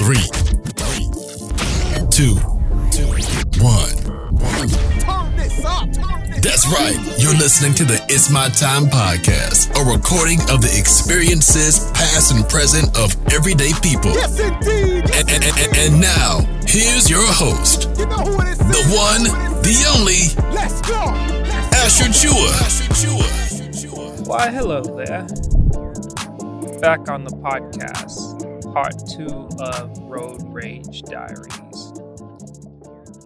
Three, two, one. That's right. You're listening to the It's My Time podcast, a recording of the experiences, past and present, of everyday people. Yes, indeed. Yes, And, and, and, and now, here's your host, You know who it is. the one, the only, Let's go. Asher Chua. Why, hello there. Back on the podcast, part two of Road Rage Diaries.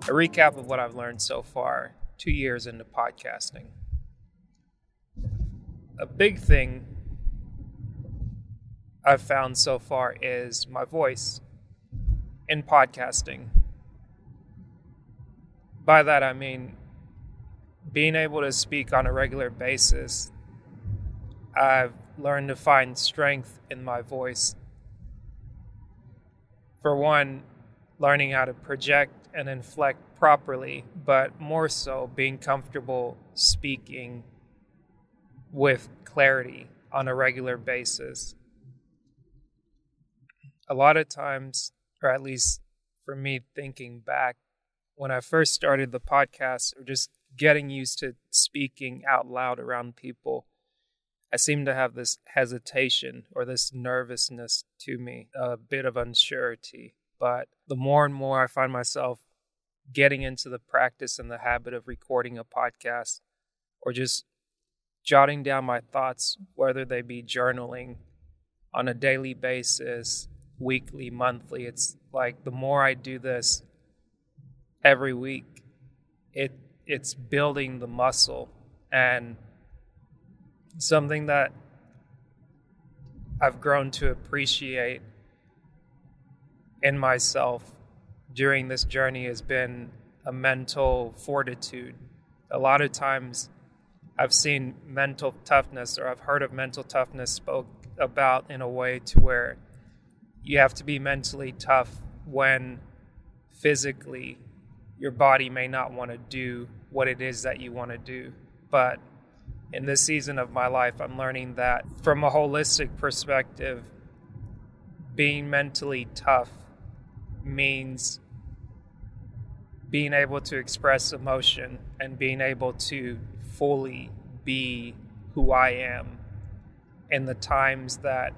A recap of what I've learned so far, two years into podcasting. A big thing I've found so far is my voice in podcasting. By that I mean being able to speak on a regular basis I've learned to find strength in my voice. For one, learning how to project and inflect properly, but more so being comfortable speaking with clarity on a regular basis. A lot of times, or at least for me thinking back, when I first started the podcast, or just getting used to speaking out loud around people, I seem to have this hesitation or this nervousness to me, a bit of unsurety. But the more and more I find myself getting into the practice and the habit of recording a podcast or just jotting down my thoughts, whether they be journaling on a daily basis, weekly, monthly, it's like the more I do this every week, it it's building the muscle and something that I've grown to appreciate in myself during this journey has been a mental fortitude. A lot of times I've seen mental toughness or I've heard of mental toughness spoke about in a way to where you have to be mentally tough when physically your body may not want to do what it is that you want to do. But in this season of my life, I'm learning that from a holistic perspective, being mentally tough means being able to express emotion and being able to fully be who I am in the times that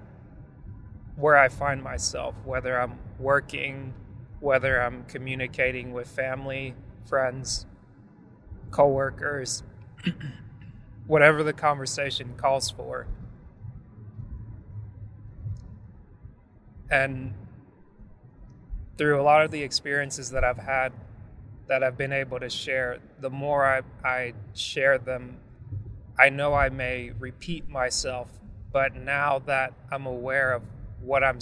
where I find myself, whether I'm working, whether I'm communicating with family, friends, coworkers, whatever the conversation calls for. And through a lot of the experiences that I've had that I've been able to share, the more I, I share them, I know I may repeat myself, but now that I'm aware of what I'm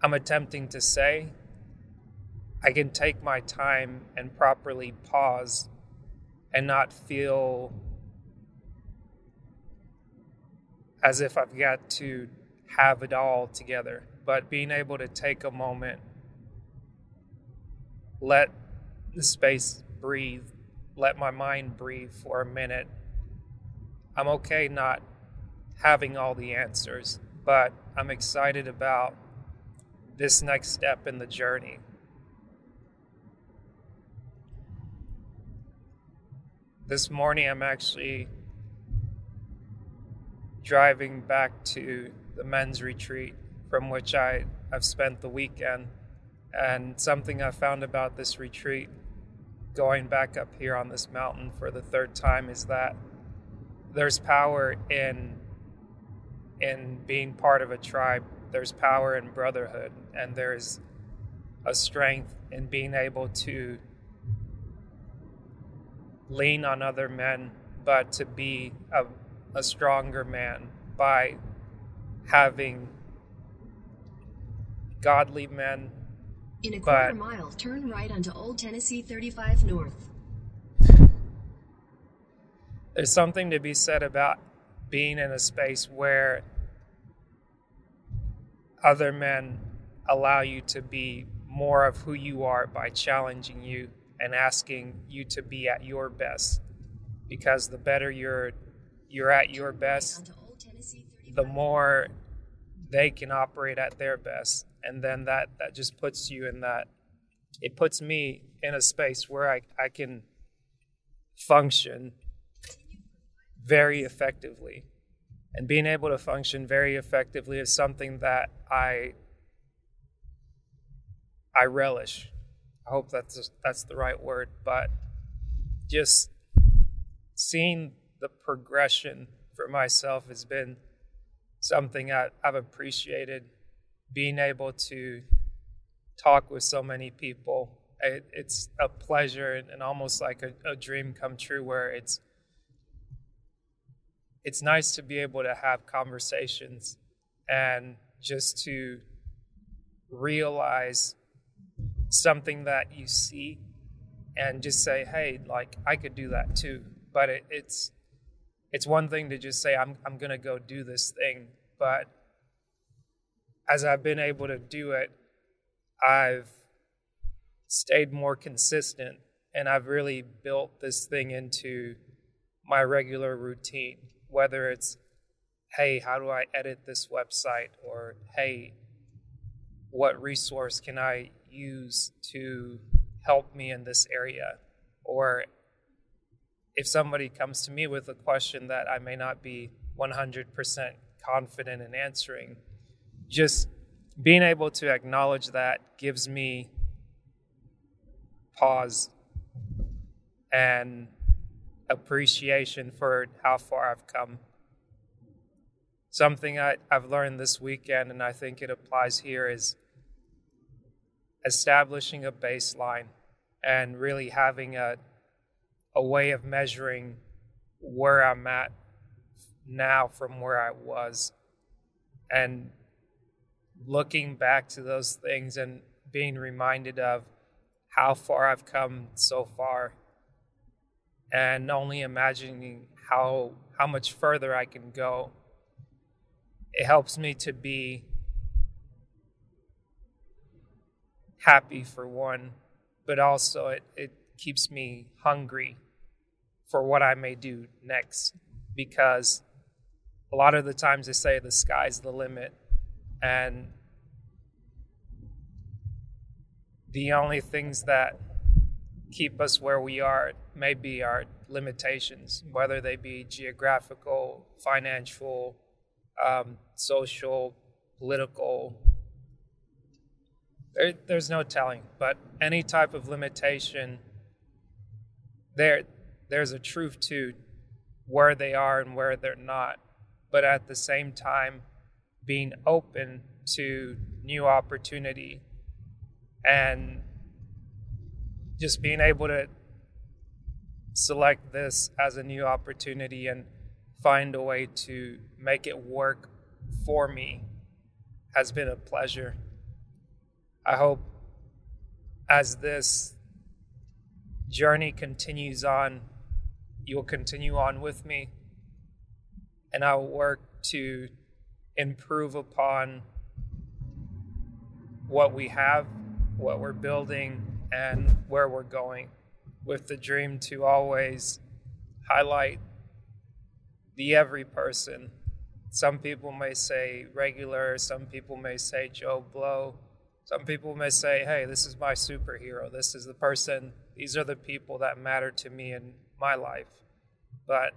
I'm attempting to say, I can take my time and properly pause and not feel as if I've got to have it all together, but being able to take a moment, let the space breathe, let my mind breathe for a minute. I'm okay not having all the answers, but I'm excited about this next step in the journey. This morning, I'm actually driving back to the men's retreat from which I have spent the weekend. And something I found about this retreat, going back up here on this mountain for the third time, is that there's power in in being part of a tribe. There's power in brotherhood, and there's a strength in being able to lean on other men, but to be a, a stronger man by having godly men. In a But- quarter mile, turn right onto Old Tennessee 35 North. There's something to be said about being in a space where other men allow you to be more of who you are by challenging you and asking you to be at your best because the better you're you're at your best Onto Old Tennessee 35 the more they can operate at their best and then that that just puts you in that it puts me in a space where I, I can function very effectively. And being able to function very effectively is something that I I relish. I hope that's that's the right word, but just seeing the progression for myself has been something I, I've appreciated. Being able to talk with so many people, it, it's a pleasure and, and almost like a, a dream come true. Where it's it's nice to be able to have conversations and just to realize something that you see and just say, "Hey, like I could do that too." But it, it's it's one thing to just say, "I'm I'm gonna go do this thing," but as I've been able to do it, I've stayed more consistent and I've really built this thing into my regular routine. Whether it's, "Hey, how do I edit this website?" or "Hey, what resource can I use to help me in this area? Or if somebody comes to me with a question that I may not be 100% confident in answering, just being able to acknowledge that gives me pause and appreciation for how far I've come. Something I, have learned this weekend, and I think it applies here, is establishing a baseline and really having a, a way of measuring where I'm at now from where I was. And looking back to those things and being reminded of how far I've come so far and only imagining how how much further I can go it helps me to be happy for one, but also it, it keeps me hungry for what I may do next because a lot of the times they say the sky's the limit and the only things that keep us where we are may be our limitations, whether they be geographical, financial, um, social, political, there, there's no telling, but any type of limitation, there, there's a truth to where they are and where they're not. But at the same time, being open to new opportunity and just being able to select this as a new opportunity and find a way to make it work for me has been a pleasure. I hope as this journey continues on, you'll continue on with me, and I will work to improve upon what we have, what we're building, and where we're going, with the dream to always highlight the every person. Some people may say regular, some people may say Joe Blow some people may say, hey, this is my superhero. This is the person, these are the people that matter to me in my life. But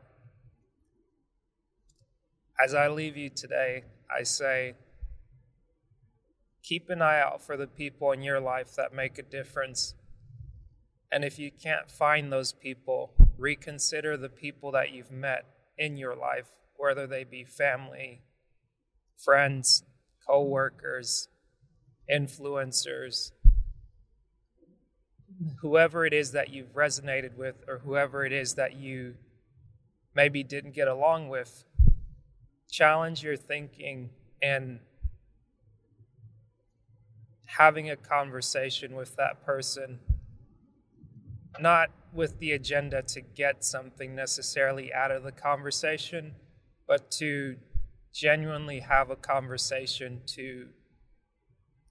as I leave you today, I say, keep an eye out for the people in your life that make a difference. And if you can't find those people, reconsider the people that you've met in your life, whether they be family, friends, co workers, influencers, whoever it is that you've resonated with, or whoever it is that you maybe didn't get along with, challenge your thinking and having a conversation with that person, not with the agenda to get something necessarily out of the conversation, but to genuinely have a conversation to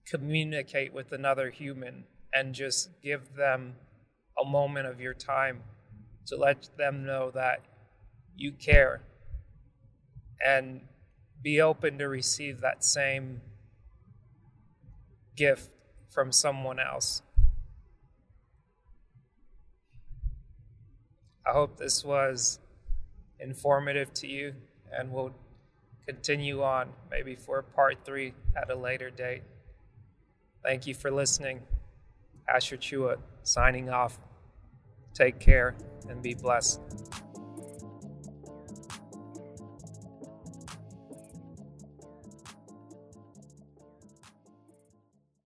communicate with another human and just give them a moment of your time to let them know that you care and be open to receive that same gift from someone else. I hope this was informative to you and we'll continue on maybe for part three at a later date. Thank you for listening. Asher Chua signing off. Take care and be blessed.